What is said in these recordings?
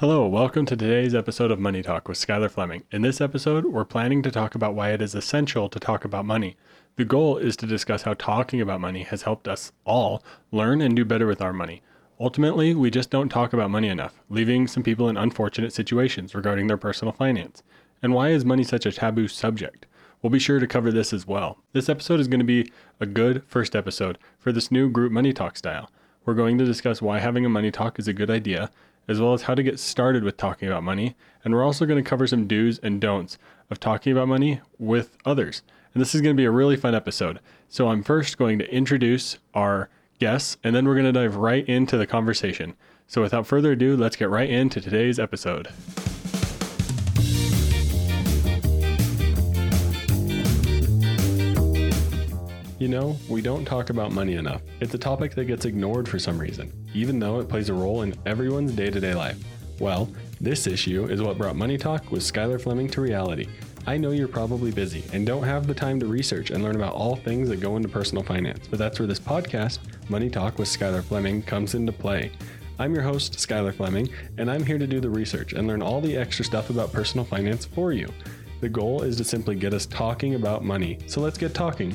Hello, welcome to today's episode of Money Talk with Skyler Fleming. In this episode, we're planning to talk about why it is essential to talk about money. The goal is to discuss how talking about money has helped us all learn and do better with our money. Ultimately, we just don't talk about money enough, leaving some people in unfortunate situations regarding their personal finance. And why is money such a taboo subject? We'll be sure to cover this as well. This episode is going to be a good first episode for this new group Money Talk style. We're going to discuss why having a money talk is a good idea as well as how to get started with talking about money. And we're also going to cover some do's and don'ts of talking about money with others. And this is going to be a really fun episode. So I'm first going to introduce our guests, and then we're going to dive right into the conversation. So without further ado, let's get right into today's episode. You know, we don't talk about money enough. It's a topic that gets ignored for some reason, even though it plays a role in everyone's day to day life. Well, this issue is what brought Money Talk with Skyler Fleming to reality. I know you're probably busy and don't have the time to research and learn about all things that go into personal finance, but that's where this podcast, Money Talk with Skyler Fleming, comes into play. I'm your host, Skyler Fleming, and I'm here to do the research and learn all the extra stuff about personal finance for you. The goal is to simply get us talking about money, so let's get talking.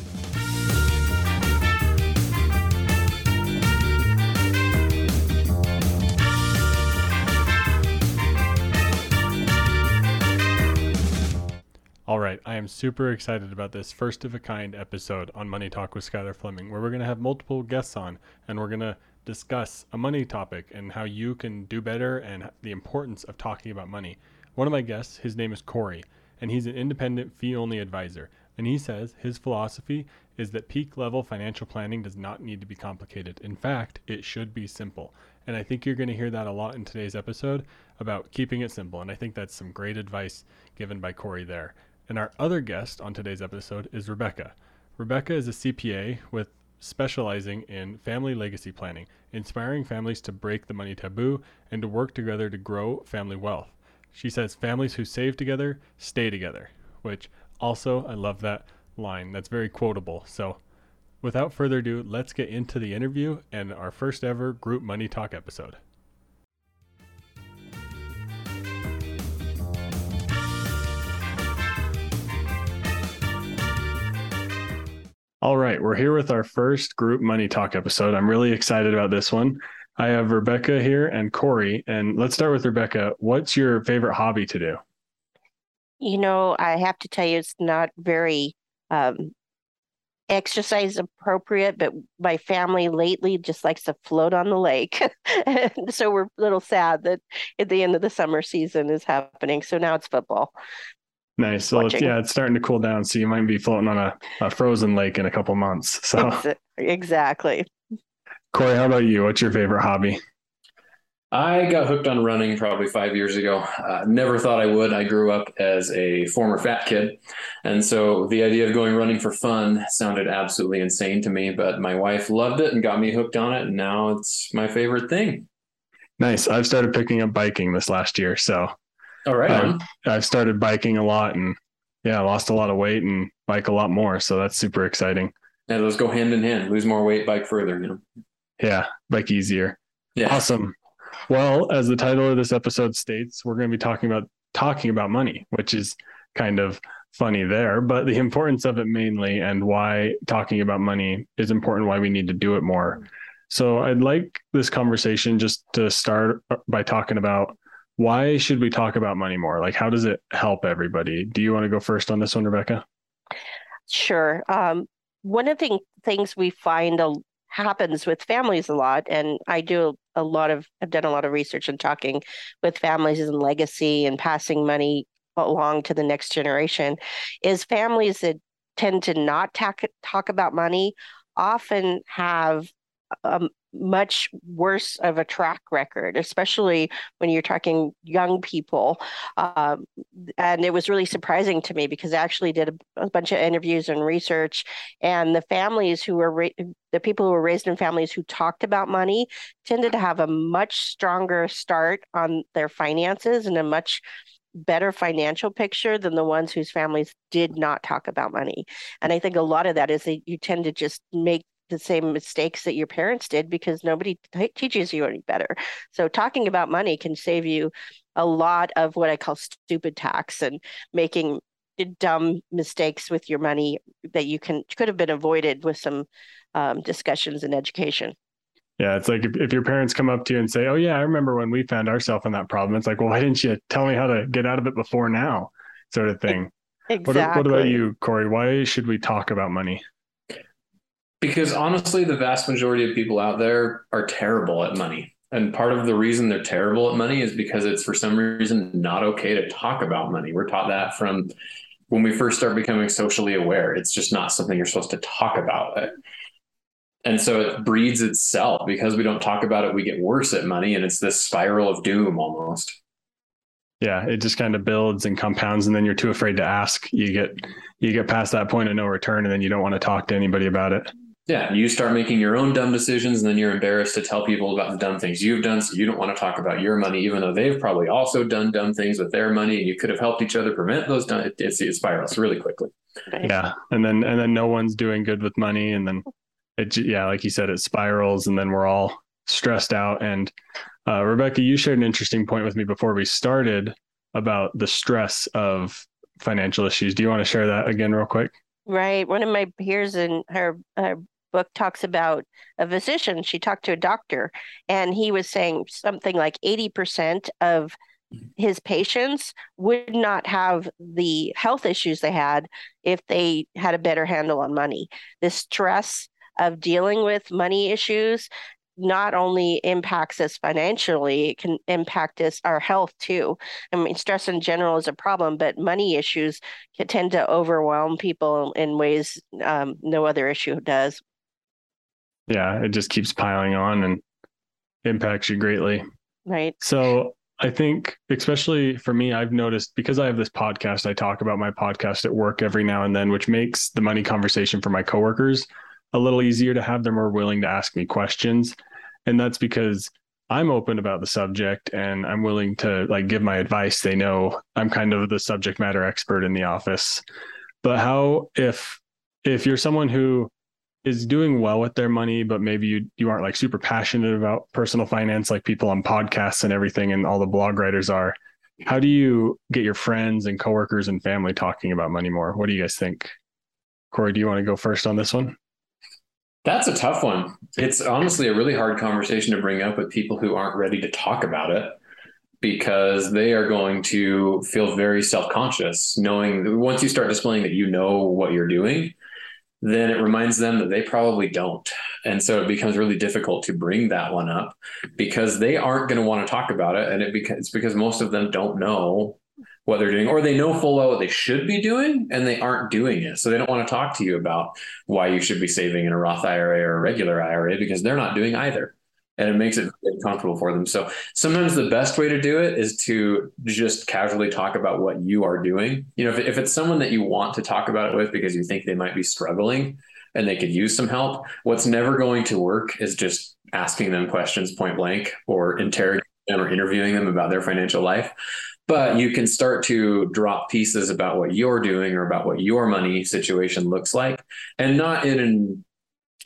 Am super excited about this first of a kind episode on Money Talk with Skyler Fleming, where we're going to have multiple guests on and we're going to discuss a money topic and how you can do better and the importance of talking about money. One of my guests, his name is Corey, and he's an independent fee only advisor. And he says his philosophy is that peak level financial planning does not need to be complicated. In fact, it should be simple. And I think you're going to hear that a lot in today's episode about keeping it simple. And I think that's some great advice given by Corey there. And our other guest on today's episode is Rebecca. Rebecca is a CPA with specializing in family legacy planning, inspiring families to break the money taboo and to work together to grow family wealth. She says families who save together stay together, which also I love that line. That's very quotable. So, without further ado, let's get into the interview and our first ever group money talk episode. All right, we're here with our first group money talk episode. I'm really excited about this one. I have Rebecca here and Corey. And let's start with Rebecca. What's your favorite hobby to do? You know, I have to tell you, it's not very um, exercise appropriate, but my family lately just likes to float on the lake. so we're a little sad that at the end of the summer season is happening. So now it's football. Nice. So it's, yeah, it's starting to cool down. So you might be floating on a, a frozen lake in a couple months. So exactly. Corey, how about you? What's your favorite hobby? I got hooked on running probably five years ago. Uh, never thought I would. I grew up as a former fat kid. And so the idea of going running for fun sounded absolutely insane to me. But my wife loved it and got me hooked on it. And now it's my favorite thing. Nice. I've started picking up biking this last year. So all right. Um, I've started biking a lot and yeah, lost a lot of weight and bike a lot more. So that's super exciting. Yeah, those go hand in hand. Lose more weight, bike further, you know. Yeah, bike easier. Yeah. Awesome. Well, as the title of this episode states, we're going to be talking about talking about money, which is kind of funny there, but the importance of it mainly and why talking about money is important, why we need to do it more. So I'd like this conversation just to start by talking about why should we talk about money more? Like, how does it help everybody? Do you want to go first on this one, Rebecca? Sure. Um, one of the things we find a, happens with families a lot, and I do a lot of, I've done a lot of research and talking with families and legacy and passing money along to the next generation, is families that tend to not talk, talk about money often have a, much worse of a track record, especially when you're talking young people. Um, and it was really surprising to me because I actually did a, a bunch of interviews and research, and the families who were ra- the people who were raised in families who talked about money tended to have a much stronger start on their finances and a much better financial picture than the ones whose families did not talk about money. And I think a lot of that is that you tend to just make the same mistakes that your parents did because nobody t- teaches you any better. So talking about money can save you a lot of what I call stupid tax and making dumb mistakes with your money that you can could have been avoided with some um, discussions in education. Yeah, it's like if, if your parents come up to you and say, "Oh yeah, I remember when we found ourselves in that problem." It's like, well, why didn't you tell me how to get out of it before now, sort of thing. Exactly. What, what about you, Corey? Why should we talk about money? Because honestly, the vast majority of people out there are terrible at money. And part of the reason they're terrible at money is because it's for some reason not okay to talk about money. We're taught that from when we first start becoming socially aware. It's just not something you're supposed to talk about and so it breeds itself because we don't talk about it we get worse at money and it's this spiral of doom almost yeah it just kind of builds and compounds and then you're too afraid to ask you get you get past that point of no return and then you don't want to talk to anybody about it yeah. You start making your own dumb decisions and then you're embarrassed to tell people about the dumb things you've done so you don't want to talk about your money even though they've probably also done dumb things with their money and you could have helped each other prevent those dumb it, it, it spirals really quickly. Yeah and then and then no one's doing good with money and then it yeah like you said it spirals and then we're all stressed out and uh, rebecca you shared an interesting point with me before we started about the stress of financial issues. Do you want to share that again real quick? Right one of my peers in her, her book talks about a physician she talked to a doctor and he was saying something like 80% of his patients would not have the health issues they had if they had a better handle on money. The stress of dealing with money issues not only impacts us financially, it can impact us our health too. I mean, stress in general is a problem, but money issues can tend to overwhelm people in ways um, no other issue does. Yeah, it just keeps piling on and impacts you greatly. Right. So I think, especially for me, I've noticed because I have this podcast, I talk about my podcast at work every now and then, which makes the money conversation for my coworkers a little easier to have. They're more willing to ask me questions. And that's because I'm open about the subject and I'm willing to like give my advice. They know I'm kind of the subject matter expert in the office. But how if if you're someone who is doing well with their money, but maybe you you aren't like super passionate about personal finance like people on podcasts and everything and all the blog writers are, how do you get your friends and coworkers and family talking about money more? What do you guys think? Corey, do you want to go first on this one? That's a tough one. It's honestly a really hard conversation to bring up with people who aren't ready to talk about it because they are going to feel very self-conscious knowing once you start displaying that you know what you're doing then it reminds them that they probably don't and so it becomes really difficult to bring that one up because they aren't going to want to talk about it and it beca- it's because most of them don't know what they're doing, or they know full well what they should be doing and they aren't doing it. So they don't want to talk to you about why you should be saving in a Roth IRA or a regular IRA because they're not doing either. And it makes it comfortable for them. So sometimes the best way to do it is to just casually talk about what you are doing. You know, if, if it's someone that you want to talk about it with because you think they might be struggling and they could use some help, what's never going to work is just asking them questions point blank or interrogating them or interviewing them about their financial life but you can start to drop pieces about what you're doing or about what your money situation looks like and not in an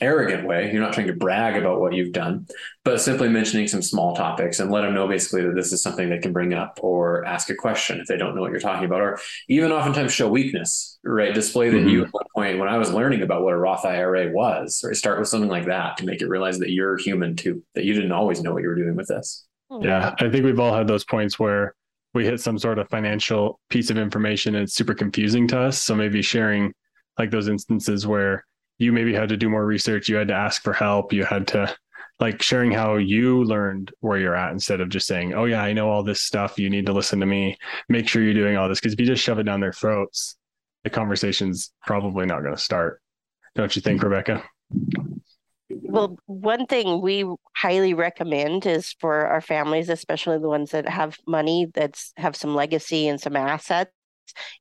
arrogant way. You're not trying to brag about what you've done but simply mentioning some small topics and let them know basically that this is something they can bring up or ask a question if they don't know what you're talking about. Or even oftentimes show weakness right? Display that mm-hmm. you at one point when i was learning about what a roth ira was or start with something like that to make it realize that you're human too that you didn't always know what you were doing with this. Yeah i think we've all had those points where we hit some sort of financial piece of information and it's super confusing to us. So maybe sharing like those instances where you maybe had to do more research, you had to ask for help, you had to like sharing how you learned where you're at instead of just saying, "Oh yeah, I know all this stuff. You need to listen to me. Make sure you're doing all this." Because if you just shove it down their throats, the conversation's probably not going to start. Don't you think, Rebecca? Well, one thing we highly recommend is for our families, especially the ones that have money that's have some legacy and some assets,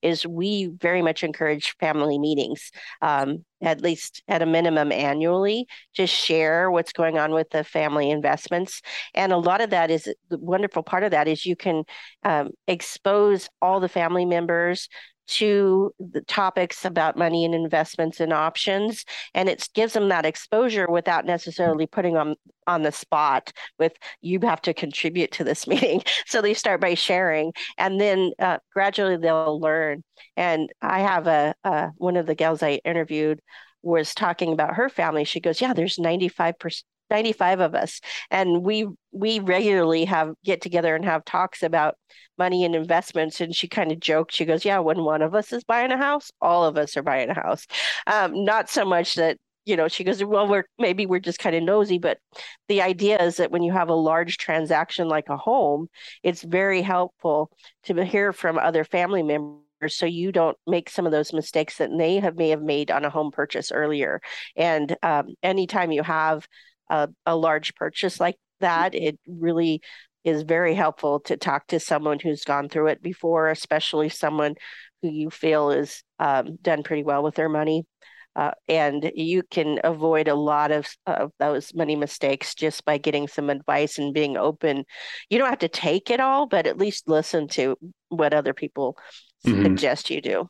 is we very much encourage family meetings, um, at least at a minimum annually, to share what's going on with the family investments. And a lot of that is the wonderful part of that is you can um, expose all the family members to the topics about money and investments and options and it gives them that exposure without necessarily putting on on the spot with you have to contribute to this meeting. So they start by sharing and then uh, gradually they'll learn. And i have a one of the gals i interviewed was talking about her family. She goes yeah there's 95% 95 of us. And we we regularly have get together and have talks about money and investments. And she kind of joked she goes yeah when one of us is buying a house all of us are buying a house. Um, not so much that you know she goes well we're maybe we're just kind of nosy but the idea is that when you have a large transaction like a home it's very helpful to hear from other family members so you don't make some of those mistakes that they have may have made on a home purchase earlier. And um, anytime you have a, a large purchase like that, it really is very helpful to talk to someone who's gone through it before, especially someone who you feel is um, done pretty well with their money. Uh, and you can avoid a lot of, of those money mistakes just by getting some advice and being open. You don't have to take it all, but at least listen to what other people mm-hmm. suggest you do.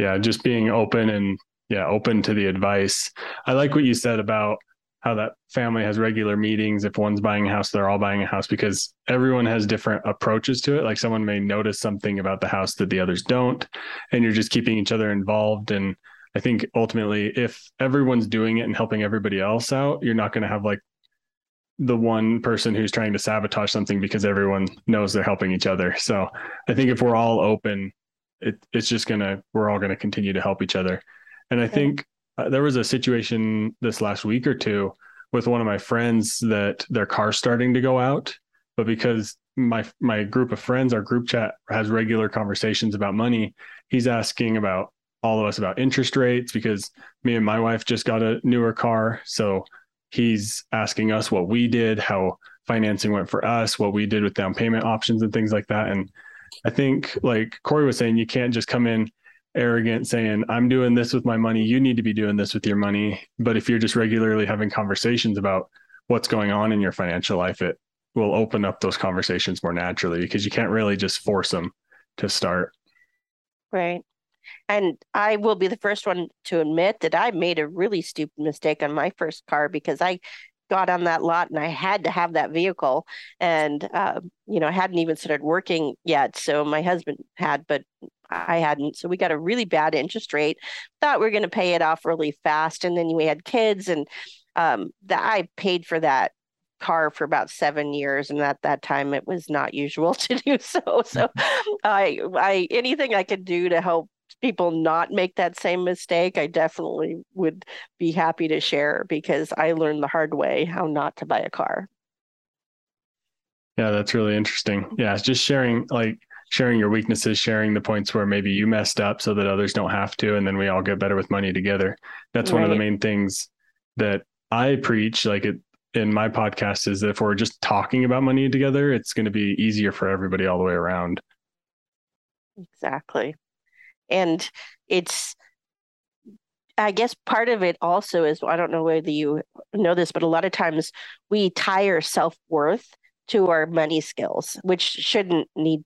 Yeah, just being open and yeah, open to the advice. I like what you said about how that family has regular meetings. If one's buying a house, they're all buying a house because everyone has different approaches to it. Like someone may notice something about the house that the others don't, and you're just keeping each other involved. And I think ultimately, if everyone's doing it and helping everybody else out, you're not going to have like the one person who's trying to sabotage something because everyone knows they're helping each other. So I think if we're all open, it, it's just gonna we're all gonna continue to help each other. And I think uh, there was a situation this last week or two with one of my friends that their car's starting to go out, but because my my group of friends, our group chat has regular conversations about money, he's asking about all of us about interest rates because me and my wife just got a newer car, so he's asking us what we did, how financing went for us, what we did with down payment options and things like that. And I think, like Corey was saying, you can't just come in arrogant saying i'm doing this with my money. You need to be doing this with your money. But if you're just regularly having conversations about what's going on in your financial life it will open up those conversations more naturally because you can't really just force them to start. Right. And i will be the first one to admit that i made a really stupid mistake on my first car because i got on that lot and I had to have that vehicle. And, uh, you know, I hadn't even started working yet. So my husband had, but I hadn't. So we got a really bad interest rate. Thought we were going to pay it off really fast, and then we had kids, and um, that I paid for that car for about seven years, and at that time it was not usual to do so. So I, I anything I could do to help people not make that same mistake, I definitely would be happy to share because I learned the hard way how not to buy a car. Yeah, that's really interesting. Yeah, just sharing like sharing your weaknesses, sharing the points where maybe you messed up so that others don't have to. And then we all get better with money together. That's right. one of the main things that I preach, like it, in my podcast, is that if we're just talking about money together, it's going to be easier for everybody all the way around. Exactly. And it's, I guess part of it also is I don't know whether you know this, but a lot of times we tie our self worth to our money skills, which shouldn't need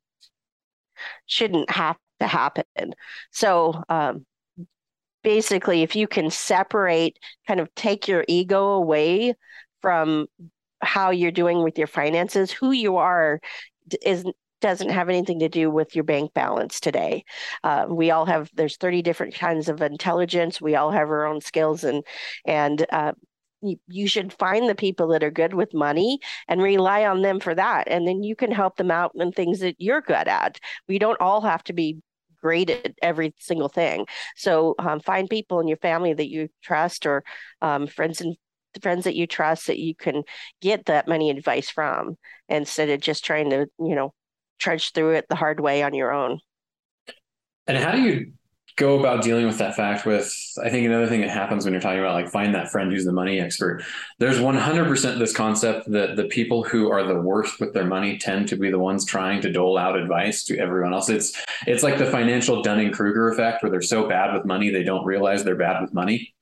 shouldn't have to happen. So um, basically, if you can separate, kind of take your ego away from how you're doing with your finances, who you are is doesn't have anything to do with your bank balance today. Uh, we all have there's 30 different kinds of intelligence. We all have our own skills and and uh, you, should find the people that are good with money and rely on them for that. And then you can help them out in things that you're good at. We don't all have to be great at every single thing. So um, find people in your family that you trust or um, friends and friends that you trust that you can get that money advice from instead of just trying to, you know, trudge through it the hard way on your own. And how do you go about dealing with that fact with i think another thing that happens when you're talking about like find that friend who's the money expert. There's 100% this concept that the people who are the worst with their money tend to be the ones trying to dole out advice to everyone else. It's it's like the financial dunning-kruger effect where they're so bad with money they don't realize they're bad with money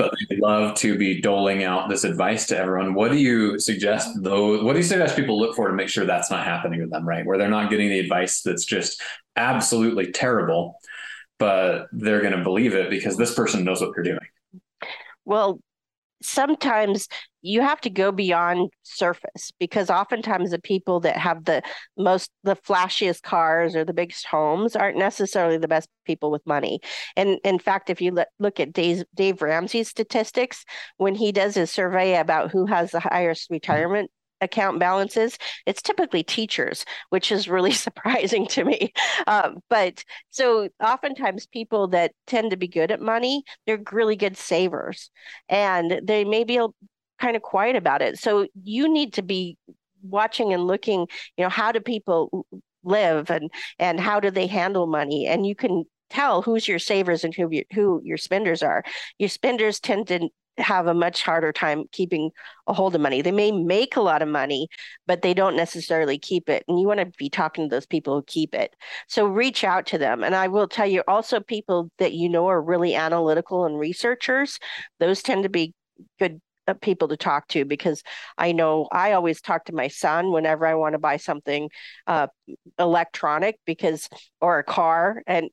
but they love to be doling out this advice to everyone. What do you suggest though? What do you suggest people look for to make sure that's not happening to them, right? Where they're not getting the advice that's just absolutely terrible, but they're going to believe it because this person knows what they're doing. Well, sometimes you have to go beyond surface because oftentimes the people that have the most the flashiest cars or the biggest homes aren't necessarily the best people with money. And in fact if you look at dave, dave ramsey's statistics when he does his survey about who has the highest mm-hmm. retirement account balances, it's typically teachers, which is really surprising to me. Um, but so oftentimes people that tend to be good at money, they're really good savers and they may be kind of quiet about it. So you need to be watching and looking, you know, how do people live and and how do they handle money and you can tell who's your savers and who you, who your spenders are. Your spenders tend to have a much harder time keeping a hold of money. They may make a lot of money, but they don't necessarily keep it. And you want to be talking to those people who keep it. So reach out to them. And I will tell you also people that you know are really analytical and researchers, those tend to be good uh, people to talk to because I know I always talk to my son whenever I want to buy something uh, electronic because or a car and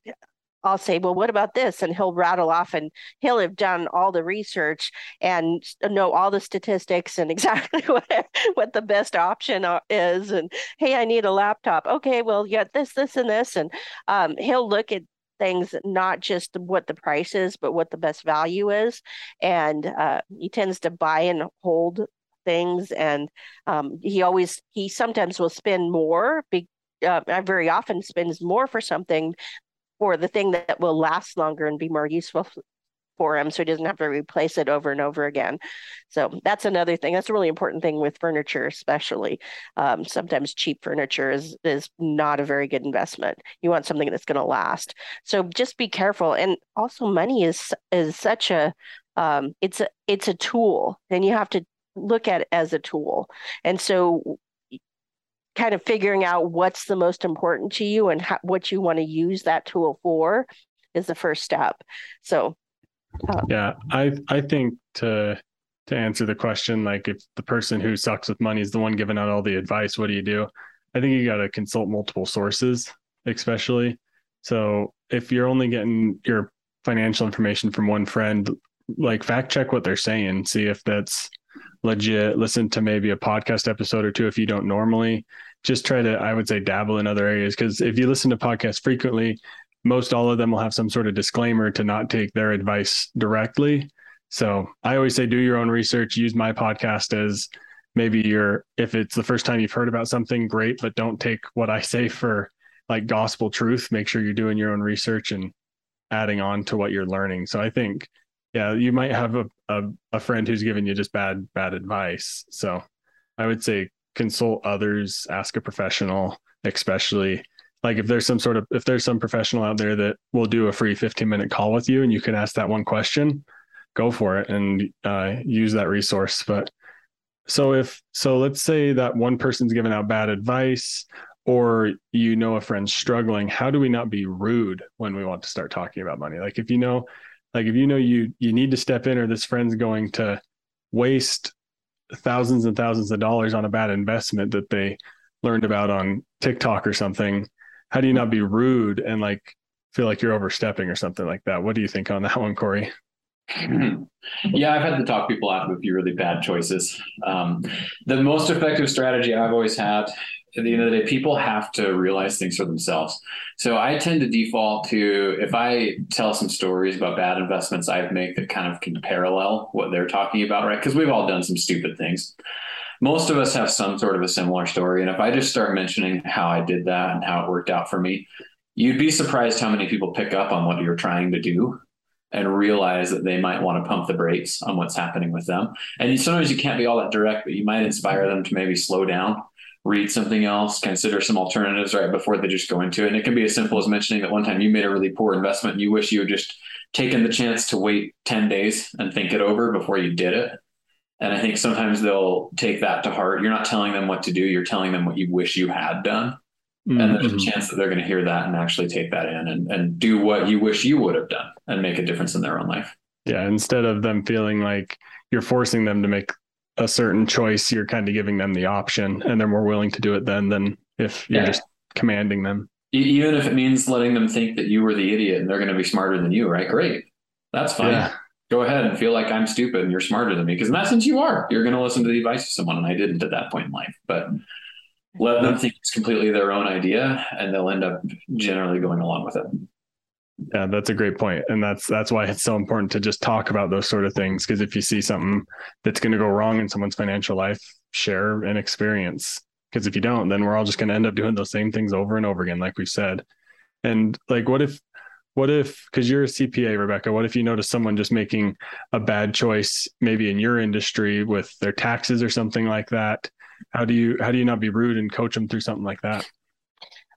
I'll say, well, what about this? And he'll rattle off and he'll have done all the research and know all the statistics and exactly what, what the best option is. And hey, I need a laptop. Okay, well, you got this, this, and this. And um, he'll look at things, not just what the price is, but what the best value is. And uh, he tends to buy and hold things. And um, he always, he sometimes will spend more. Be, uh, very often spends more for something for the thing that will last longer and be more useful for him so he doesn't have to replace it over and over again. So that's another thing. That's a really important thing with furniture, especially. Um, sometimes cheap furniture is is not a very good investment. You want something that's going to last. So just be careful. And also, money is is such a um, it's a it's a tool, and you have to look at it as a tool. And so kind of figuring out what's the most important to you and how, what you want to use that tool for is the first step. So, uh, yeah, I I think to to answer the question, like if the person who sucks with money is the one giving out all the advice, what do you do? I think you got to consult multiple sources, especially. So if you're only getting your financial information from one friend, like fact check what they're saying, see if that's legit. Listen to maybe a podcast episode or two if you don't normally just try to, I would say, dabble in other areas. Because if you listen to podcasts frequently, most all of them will have some sort of disclaimer to not take their advice directly. So I always say, do your own research. Use my podcast as maybe your, if it's the first time you've heard about something, great, but don't take what I say for like gospel truth. Make sure you're doing your own research and adding on to what you're learning. So I think, yeah, you might have a, a, a friend who's giving you just bad, bad advice. So I would say consult others, ask a professional, especially like if there's some sort of if there's some professional out there that will do a free 15 minute call with you and you can ask that one question, go for it and uh, use that resource. But so if so, let's say that one person's giving out bad advice or you know a friend's struggling how do we not be rude when we want to start talking about money like if you know like if you know you you need to step in or this friend's going to waste thousands and thousands of dollars on a bad investment that they learned about on TikTok or something, how do you not be rude and like feel like you're overstepping or something like that? What do you think on that one, Corey? Yeah, I've had to talk people out of a few really bad choices. Um, the most effective strategy I've always had at the end of the day, people have to realize things for themselves. So I tend to default to if I tell some stories about bad investments I've made that kind of can parallel what they're talking about, right? Because we've all done some stupid things. Most of us have some sort of a similar story. And if I just start mentioning how I did that and how it worked out for me, you'd be surprised how many people pick up on what you're trying to do and realize that they might want to pump the brakes on what's happening with them. And sometimes you can't be all that direct, but you might inspire them to maybe slow down read something else, consider some alternatives right before they just go into it. And it can be as simple as mentioning that one time you made a really poor investment and you wish you had just taken the chance to wait 10 days and think it over before you did it. And I think sometimes they'll take that to heart. You're not telling them what to do, you're telling them what you wish you had done. Mm-hmm. And there's a mm-hmm. chance that they're going to hear that and actually take that in and, and do what you wish you would have done and make a difference in their own life. Yeah, instead of them feeling like you're forcing them to make a certain choice, you're kind of giving them the option and they're more willing to do it then than if you're yeah. just commanding them. Even if it means letting them think that you were the idiot and they're going to be smarter than you, right? Great. That's fine. Yeah. Go ahead and feel like I'm stupid and you're smarter than me. Because in that sense, you are. You're going to listen to the advice of someone. And I didn't at that point in life. But let them think it's completely their own idea and they'll end up generally going along with it. Yeah, that's a great point. And that's that's why it's so important to just talk about those sort of things. Because if you see something that's going to go wrong in someone's financial life, share an experience. Because if you don't, then we're all just going to end up doing those same things over and over again, like we said. And like, what if, what if, because you're a CPA, Rebecca, what if you notice someone just making a bad choice, maybe in your industry with their taxes or something like that? How do you, how do you not be rude and coach them through something like that?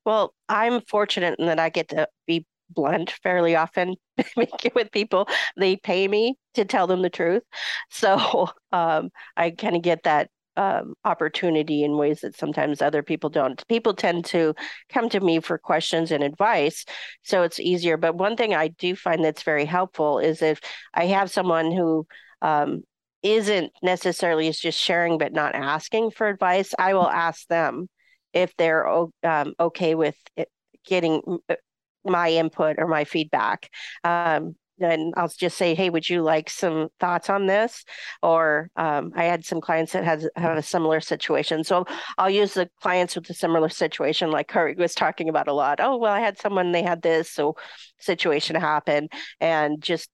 Well, I'm fortunate in that I get to be blunt fairly often with people. They pay me to tell them the truth. So um, I kind of get that um, opportunity in ways that sometimes other people don't. People tend to come to me for questions and advice, so it's easier. But one thing I do find that's very helpful is if I have someone who um, isn't necessarily is just sharing but not asking for advice, I will ask them if they're um, okay with it, getting my input or my feedback. Um, and I'll just say, hey, would you like some thoughts on this? Or um, I had some clients that has have a similar situation. So I'll use the clients with a similar situation, like Corey was talking about a lot. Oh, well, I had someone, they had this, so situation happen, and just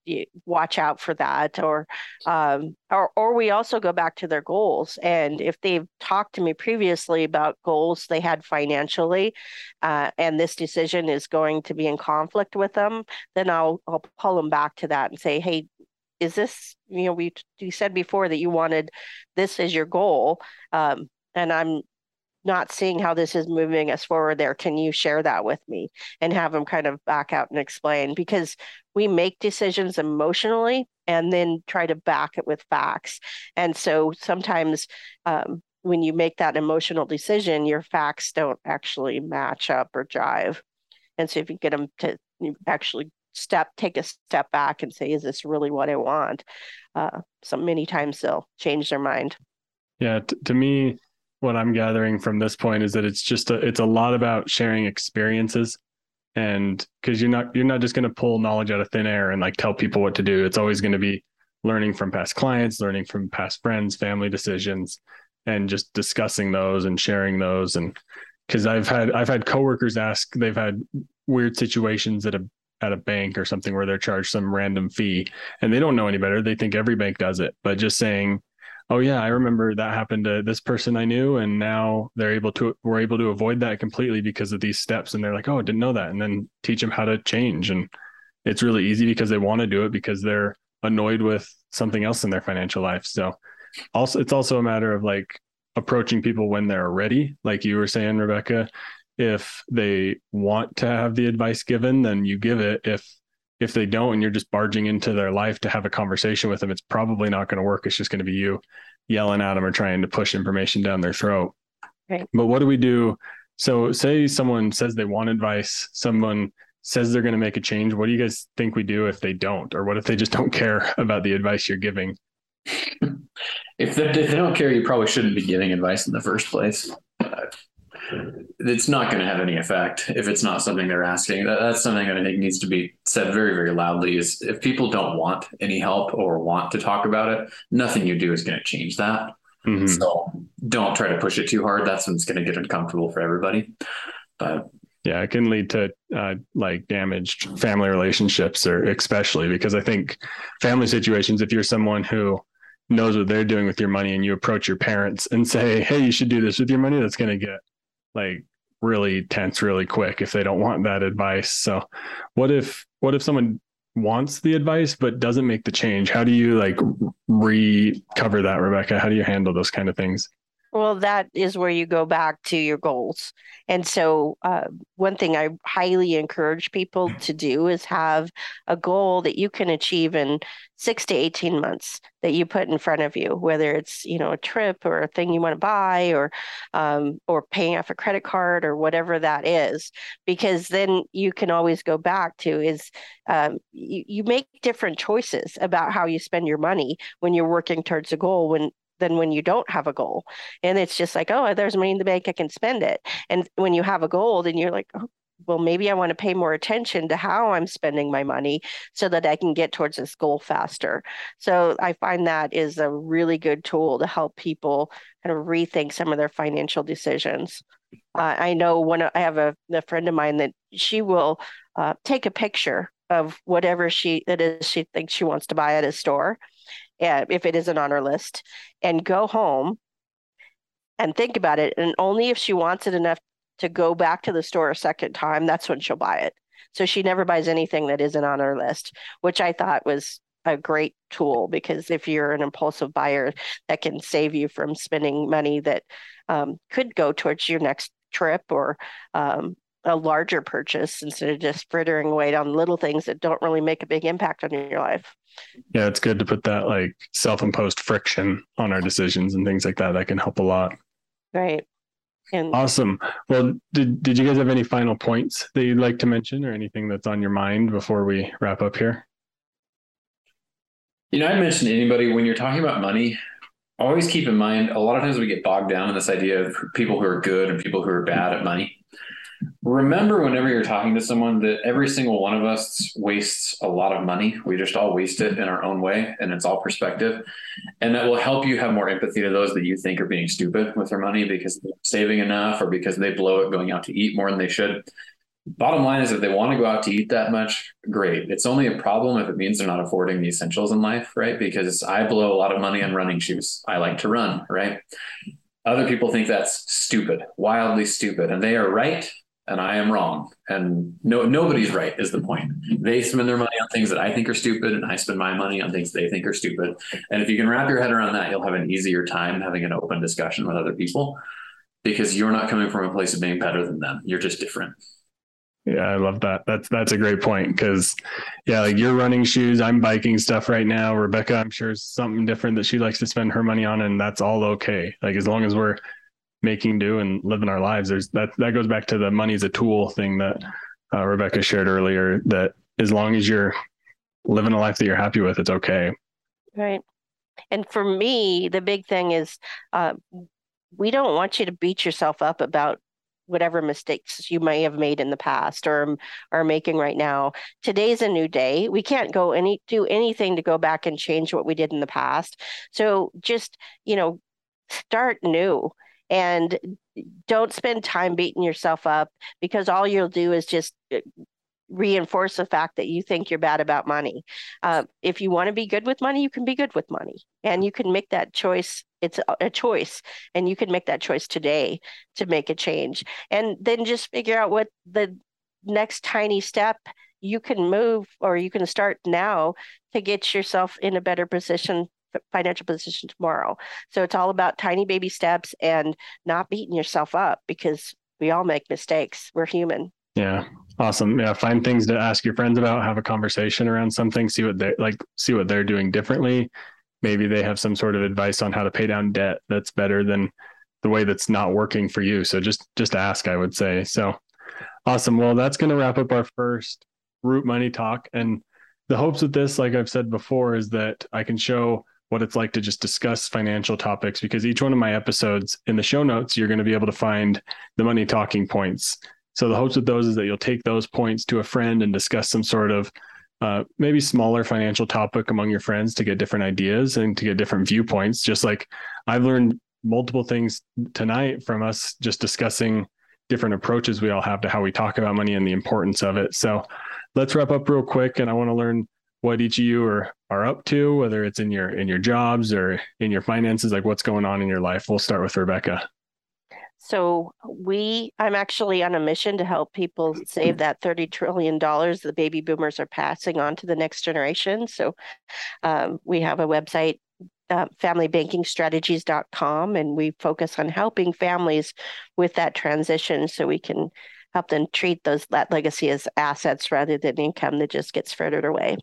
watch out for that. Or, um, or, or we also go back to their goals. And if they've talked to me previously about goals they had financially, uh, and this decision is going to be in conflict with them, then I'll I'll pull them back to that and say, hey, is this you know we you said before that you wanted this as your goal, um, and I'm not seeing how this is moving us forward there. Can you share that with me and have them kind of back out and explain? Because we make decisions emotionally and then try to back it with facts. And so sometimes um, when you make that emotional decision, your facts don't actually match up or jive. And so if you get them to actually step, take a step back and say, is this really what I want? Uh, so many times they'll change their mind. Yeah. T- to me, what I'm gathering from this point is that it's just a, it's a lot about sharing experiences and because you're not you're not just going to pull knowledge out of thin air and like tell people what to do it's always going to be learning from past clients learning from past friends family decisions and just discussing those and sharing those and because I've had I've had coworkers ask they've had weird situations at a at a bank or something where they're charged some random fee and they don't know any better. They think every bank does it, but just saying, "Oh yeah, I remember that happened to this person I knew, and now they're able to we're able to avoid that completely because of these steps." And they're like, "Oh, I didn't know that," and then teach them how to change. And it's really easy because they want to do it because they're annoyed with something else in their financial life. So also it's also a matter of like approaching people when they're ready like you were saying rebecca if they want to have the advice given then you give it. If if they don't and you're just barging into their life to have a conversation with them it's probably not going to work. It's just going to be you yelling at them or trying to push information down their throat. Right. but what do we do? So say someone says they want advice someone says they're going to make a change what do you guys think we do if they don't? Or what if they just don't care about the advice you're giving? If they, if they don't care, you probably shouldn't be giving advice in the first place. It's not going to have any effect if it's not something they're asking. That, that's something that I think needs to be said very, very loudly. Is if people don't want any help or want to talk about it, nothing you do is going to change that. Mm-hmm. So don't try to push it too hard. That's when it's going to get uncomfortable for everybody. But yeah, it can lead to uh, like damaged family relationships, or especially because I think family situations. If you're someone who knows what they're doing with your money and you approach your parents and say, Hey, you should do this with your money, that's going to get like really tense really quick if they don't want that advice. So what if, what if someone wants the advice, but doesn't make the change? How do you like recover that, Rebecca? How do you handle those kind of things? Well, that is where you go back to your goals. And so, uh, one thing I highly encourage people to do is have a goal that you can achieve in six to 18 months that you put in front of you, whether it's, you know, a trip or a thing you want to buy or, um, or paying off a credit card or whatever that is, because then you can always go back to is um, you, you make different choices about how you spend your money when you're working towards a goal when than when you don't have a goal. And it's just like, oh, there's money in the bank, I can spend it. And when you have a goal, then you're like, oh, well, maybe I want to pay more attention to how I'm spending my money so that I can get towards this goal faster. So I find that is a really good tool to help people kind of rethink some of their financial decisions. Uh, I know when I have a, a, friend of mine that she will uh, take a picture of whatever she it is she thinks she wants to buy at a store uh, if it isn't on her list, and go home and think about it. And only if she wants it enough to go back to the store a second time, that's when she'll buy it. So she never buys anything that isn't on her list, which I thought was a great tool because if you're an impulsive buyer, that can save you from spending money that um, could go towards your next trip or um, a larger purchase instead of just frittering away on little things that don't really make a big impact on your life. Yeah, it's good to put that like self-imposed friction on our decisions and things like that. That can help a lot. Right. And awesome. Well, did did you guys have any final points that you'd like to mention or anything that's on your mind before we wrap up here? You know, I mentioned anybody when you're talking about money, always keep in mind a lot of times we get bogged down in this idea of people who are good and people who are bad at money remember whenever you're talking to someone that every single one of us wastes a lot of money. We just all waste it in our own way, and it's all perspective. And that will help you have more empathy to those that you think are being stupid with their money because they're saving enough or because they blow it going out to eat more than they should. Bottom line is, if they want to go out to eat that much, great. It's only a problem if it means they're not affording the essentials in life, right? Because I blow a lot of money on running shoes. I like to run, right? Other people think that's stupid, wildly stupid, and they are right and I am wrong. And no, nobody's right is the point. They spend their money on things that I think are stupid, and I spend my money on things they think are stupid. And if you can wrap your head around that, you'll have an easier time having an open discussion with other people because you're not coming from a place of being better than them. You're just different. Yeah, I love that. That's that's a great point because, yeah, like you're running shoes, I'm biking stuff right now. Rebecca, I'm sure is something different that she likes to spend her money on, and that's all okay. Like as long as we're making do and living our lives. There's that that goes back to the money's a tool thing that uh, Rebecca shared earlier. That as long as you're living a life that you're happy with, it's okay. Right. And for me, the big thing is uh, we don't want you to beat yourself up about whatever mistakes you may have made in the past or are making right now. Today's a new day. We can't go any do anything to go back and change what we did in the past. So just, you know, start new and don't spend time beating yourself up because all you'll do is just uh, reinforce the fact that you think you're bad about money. Uh, if you want to be good with money, you can be good with money, and you can make that choice. It's a choice, and you can make that choice today to make a change, and then just figure out what the next tiny step you can move or you can start now to get yourself in a better position financial position tomorrow. So it's all about tiny baby steps and not beating yourself up because we all make mistakes. We're human. Yeah. Awesome. Yeah. Find things to ask your friends about, have a conversation around something, see what they like, see what they're doing differently. Maybe they have some sort of advice on how to pay down debt that's better than the way that's not working for you. So just just ask, I would say. So awesome. Well, that's going to wrap up our first root money talk. And the hopes with this, like I've said before, is that I can show what it's like to just discuss financial topics because each one of my episodes in the show notes, you're going to be able to find the money talking points. So the hopes with those is that you'll take those points to a friend and discuss some sort of uh, maybe smaller financial topic among your friends to get different ideas and to get different viewpoints. Just like I've learned multiple things tonight from us just discussing different approaches we all have to how we talk about money and the importance of it. So let's wrap up real quick. And I want to learn what each of you are are up to, whether it's in your in your jobs or in your finances, like what's going on in your life. We'll start with Rebecca. So we, I'm actually on a mission to help people save that thirty trillion dollars the baby boomers are passing on to the next generation. So um, we have a website uh, familybankingstrategies.com, and we focus on helping families with that transition so we can help them treat those that legacy as assets rather than income that just gets frittered away.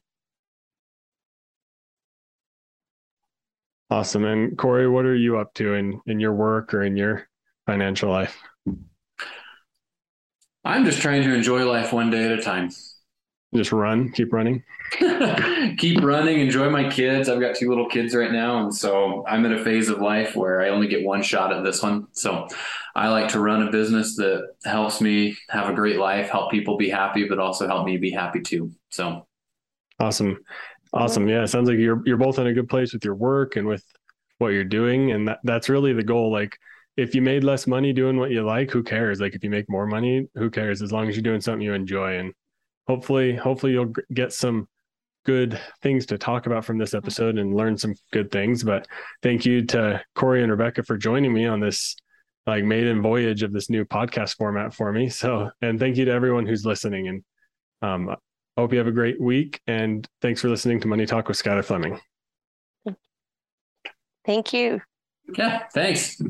Awesome. And Corey, what are you up to in in your work or in your financial life? I'm just trying to enjoy life one day at a time. Just run, keep running. keep running, enjoy my kids. I've got two little kids right now. And so I'm at a phase of life where I only get one shot at this one. So I like to run a business that helps me have a great life, help people be happy, but also help me be happy too. So awesome. Awesome. Yeah. It sounds like you're you're both in a good place with your work and with what you're doing. And that, that's really the goal. Like if you made less money doing what you like, who cares? Like if you make more money, who cares? As long as you're doing something you enjoy. And hopefully, hopefully you'll get some good things to talk about from this mm-hmm. episode and learn some good things. But thank you to Corey and Rebecca for joining me on this like maiden voyage of this new podcast format for me. So, and thank you to everyone who's listening. And um, I hope you have a great week. And thanks for listening to Money Talk with Skyler Fleming. Thank you. Yeah, thanks.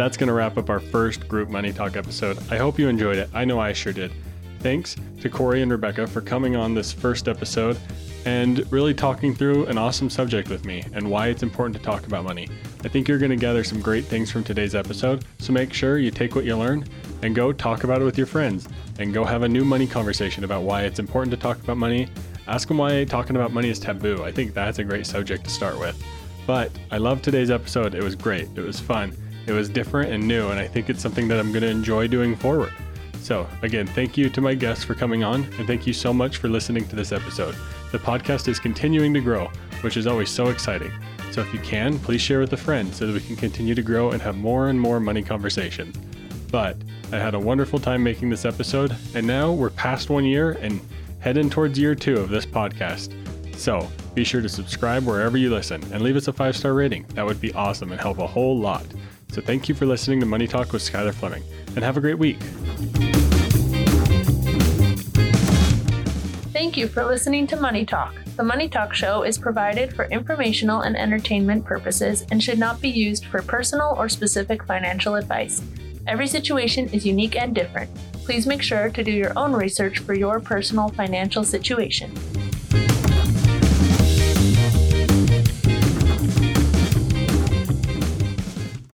that's going to wrap up our first group money talk episode. I hope you enjoyed it. I know I sure did. Thanks to Corey and Rebecca for coming on this first episode and really talking through an awesome subject with me and why it's important to talk about money. I think you're going to gather some great things from today's episode, so make sure you take what you learn and go talk about it with your friends and go have a new money conversation about why it's important to talk about money. Ask them why talking about money is taboo. I think that's a great subject to start with. But I love today's episode. It was great. It was fun. It was different and new, and I think it's something that I'm going to enjoy doing forward. So, again, thank you to my guests for coming on, and thank you so much for listening to this episode. The podcast is continuing to grow, which is always so exciting. So, if you can, please share with a friend so that we can continue to grow and have more and more money conversations. But I had a wonderful time making this episode, and now we're past one year and heading towards year two of this podcast. So be sure to subscribe wherever you listen and leave us a five star rating. That would be awesome and help a whole lot. So thank you for listening to Money Talk with Skyler Fleming, and have a great week. Thank you for listening to Money Talk. The Money Talk show is provided for informational and entertainment purposes and should not be used for personal or specific financial advice. Every situation is unique and different. Please make sure to do your own research for your personal financial situation.